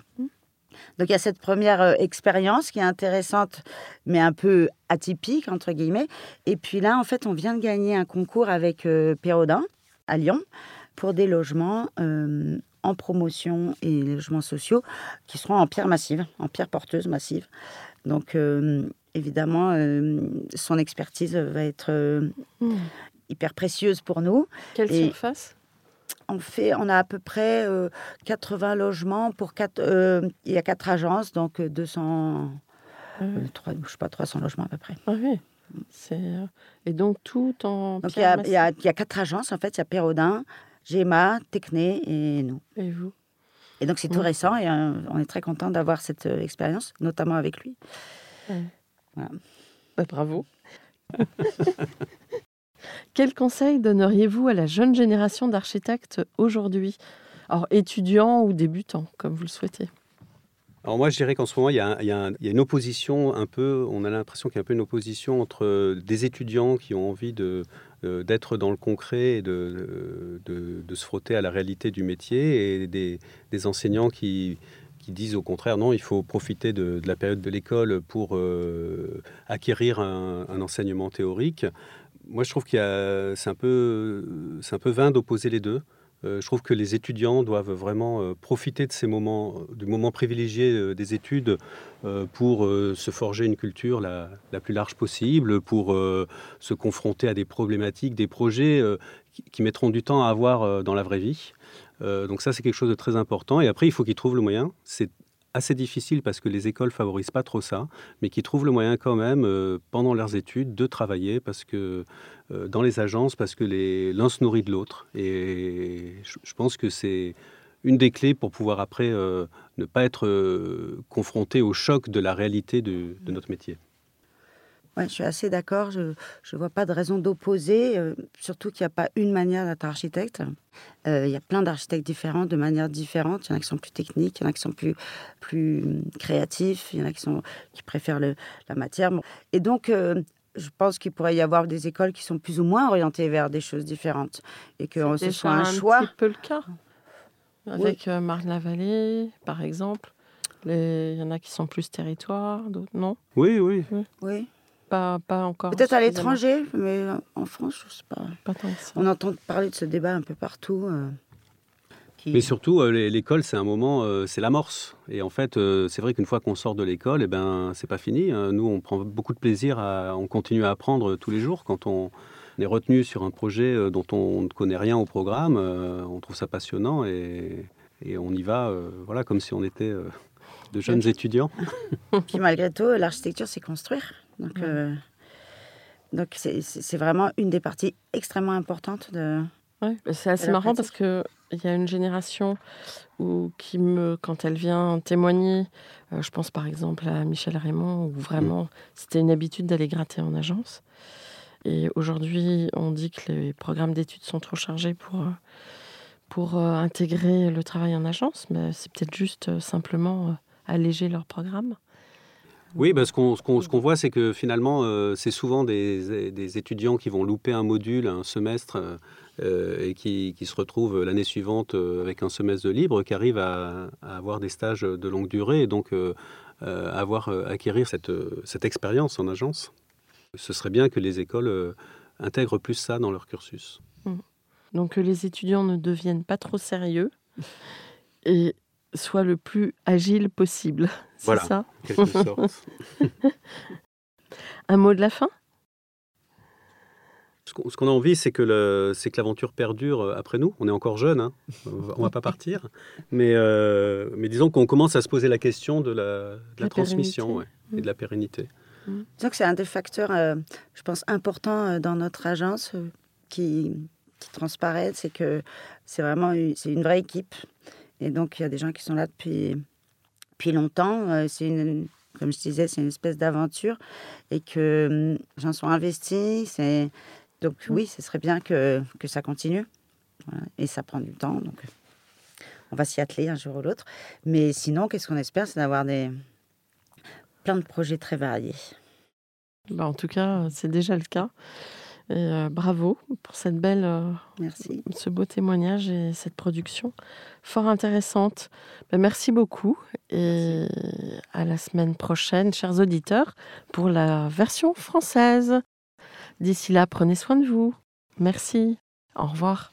Donc il y a cette première euh, expérience qui est intéressante, mais un peu atypique, entre guillemets. Et puis là, en fait, on vient de gagner un concours avec euh, Pérodin à Lyon pour des logements euh, en promotion et logements sociaux qui seront en pierre massive, en pierre porteuse massive. Donc euh, évidemment, euh, son expertise va être Mmh. hyper précieuse pour nous. Quelle Et- surface? On, fait, on a à peu près euh, 80 logements pour quatre. euh, il y a quatre agences, donc euh, 200, Ah euh, oui. trois- je sais pas, 300 logements à peu près. Ah oui. Euh, Et donc tout en Donc il y, a, il y a- massive. il y a quatre agences en fait. Il y a Pérodin, Gemma, Techné et nous. Et vous? Et donc c'est tout récent et euh, on est très content d'avoir cette euh, expérience, notamment avec lui. Bah, Bravo. [LAUGHS] Quel conseil donneriez-vous à la jeune génération d'architectes aujourd'hui Alors, étudiants ou débutants, comme vous le souhaitez? Alors moi, je dirais qu'en ce moment, il y, a, une opposition un peu, on a l'impression qu'il y a un peu une opposition entre des étudiants qui ont envie de, euh, d'être dans le concret et de, de, de se frotter à la réalité du métier et des, des enseignants qui, qui disent au contraire, non, il faut profiter de, la période de l'école pour euh, acquérir un enseignement théorique. Moi, je trouve qu'il y a, c'est un peu, c'est un peu vain d'opposer les deux. Euh, je trouve que les étudiants doivent vraiment euh, profiter de ces moments, du moment privilégié euh, des études euh, pour euh, se forger une culture la, plus large possible, pour euh, se confronter à des problématiques, des projets euh, qui, mettront du temps à avoir euh, dans la vraie vie. Euh, donc ça, c'est quelque chose de très important. Et après, il faut qu'ils trouvent le moyen. Assez difficile parce que les écoles favorisent pas trop ça, mais qui trouvent le moyen quand même, euh, pendant leurs études, de travailler parce que euh, dans les agences, parce que l'un se nourrit de l'autre. Et je, je pense que c'est une des clés pour pouvoir après euh, ne pas être confronté au choc de la réalité de, de notre métier. Ouais, je suis assez d'accord. Je ne vois pas de raison d'opposer, euh, surtout qu'il n'y a pas une manière d'être architecte. Euh, il y a plein d'architectes différents, de manières différentes. Il y en a qui sont plus techniques, il y en a qui sont plus, plus hum, créatifs, il y en a qui, sont, qui préfèrent le- la matière. Bon. Et donc, euh, je pense qu'il pourrait y avoir des écoles qui sont plus ou moins orientées vers des choses différentes. Et que ce soit un choix. petit peu le cas. Avec euh, Marne-la-Vallée, par exemple. Les- Il y en a qui sont plus territoires, d'autres non? Oui, oui. Oui. Pas, pas encore. Peut-être à l'étranger, mais en France, je sais pas. Pas tant que ça. On entend parler de ce débat un peu partout. euh, qui- Mais surtout, euh, l'é- l'école, c'est un moment, euh, c'est l'amorce. Et en fait, c'est vrai qu'une fois qu'on sort de l'école, eh ben, c'est pas fini. hein. Nous, on prend beaucoup de plaisir à, on continue à apprendre tous les jours quand on est retenu sur un projet dont on ne connaît rien au programme. on trouve ça passionnant et, et on y va, voilà, comme si on était de jeunes étudiants. [LAUGHS] Puis malgré tout, l'architecture, c'est construire. Donc, Ouais. euh, donc c'est- vraiment une des parties extrêmement importantes de. Ouais, bah, c'est assez marrant parce que il y a une génération où, qui me, quand elle vient témoigner, euh, je pense par exemple à Michel Raymond, où vraiment c'était une habitude d'aller gratter en agence. Et aujourd'hui, on dit que les programmes d'études sont trop chargés pour, euh, pour euh, intégrer le travail en agence, mais c'est peut-être juste euh, simplement alléger leur programme. Oui, parce qu'on ce qu'on ce voit, c'est que finalement, euh, c'est souvent des, des étudiants qui vont louper un module, un semestre, euh, euh, et qui, qui se retrouvent l'année suivante avec un semestre de libre, qui arrivent à, à avoir des stages de longue durée. Et donc, euh, avoir acquérir cette, cette expérience en agence. Ce serait bien que les écoles intègrent plus ça dans leur cursus. Mmh. Donc que les étudiants ne deviennent pas trop sérieux et [LAUGHS] soient le plus agile possible. [LAUGHS] C'est voilà, ça quelque sorte. [LAUGHS] Un mot de la fin? Ce qu'on a envie, c'est que l'aventure perdure euh, après nous. On est encore jeunes, hein. on ne va pas partir. [LAUGHS] Mais, euh, mais disons qu'on commence à se poser la question de la, la, transmission et de la pérennité. Mmh. Disons que c'est un des facteurs, euh, je pense, importants dans notre agence qui, qui transparaît, c'est que c'est vraiment une, une vraie équipe. Et donc, il y a des gens qui sont là depuis, depuis longtemps. C'est une, comme je disais, c'est une espèce d'aventure et que hum, gens sont investis. C'est donc mmh. oui, ce serait bien que, que ça continue. Et ça prend du temps, donc on va s'y atteler un jour ou l'autre. Mais sinon, qu'est-ce qu'on espère, c'est d'avoir des plein de projets très variés. Bah en tout cas, c'est déjà le cas. Et euh, bravo pour cette belle, euh, merci. ce beau témoignage et cette production fort intéressante. Bah, merci beaucoup et à la semaine prochaine, chers auditeurs, pour la version française. D'ici là, prenez soin de vous. Merci. Au revoir.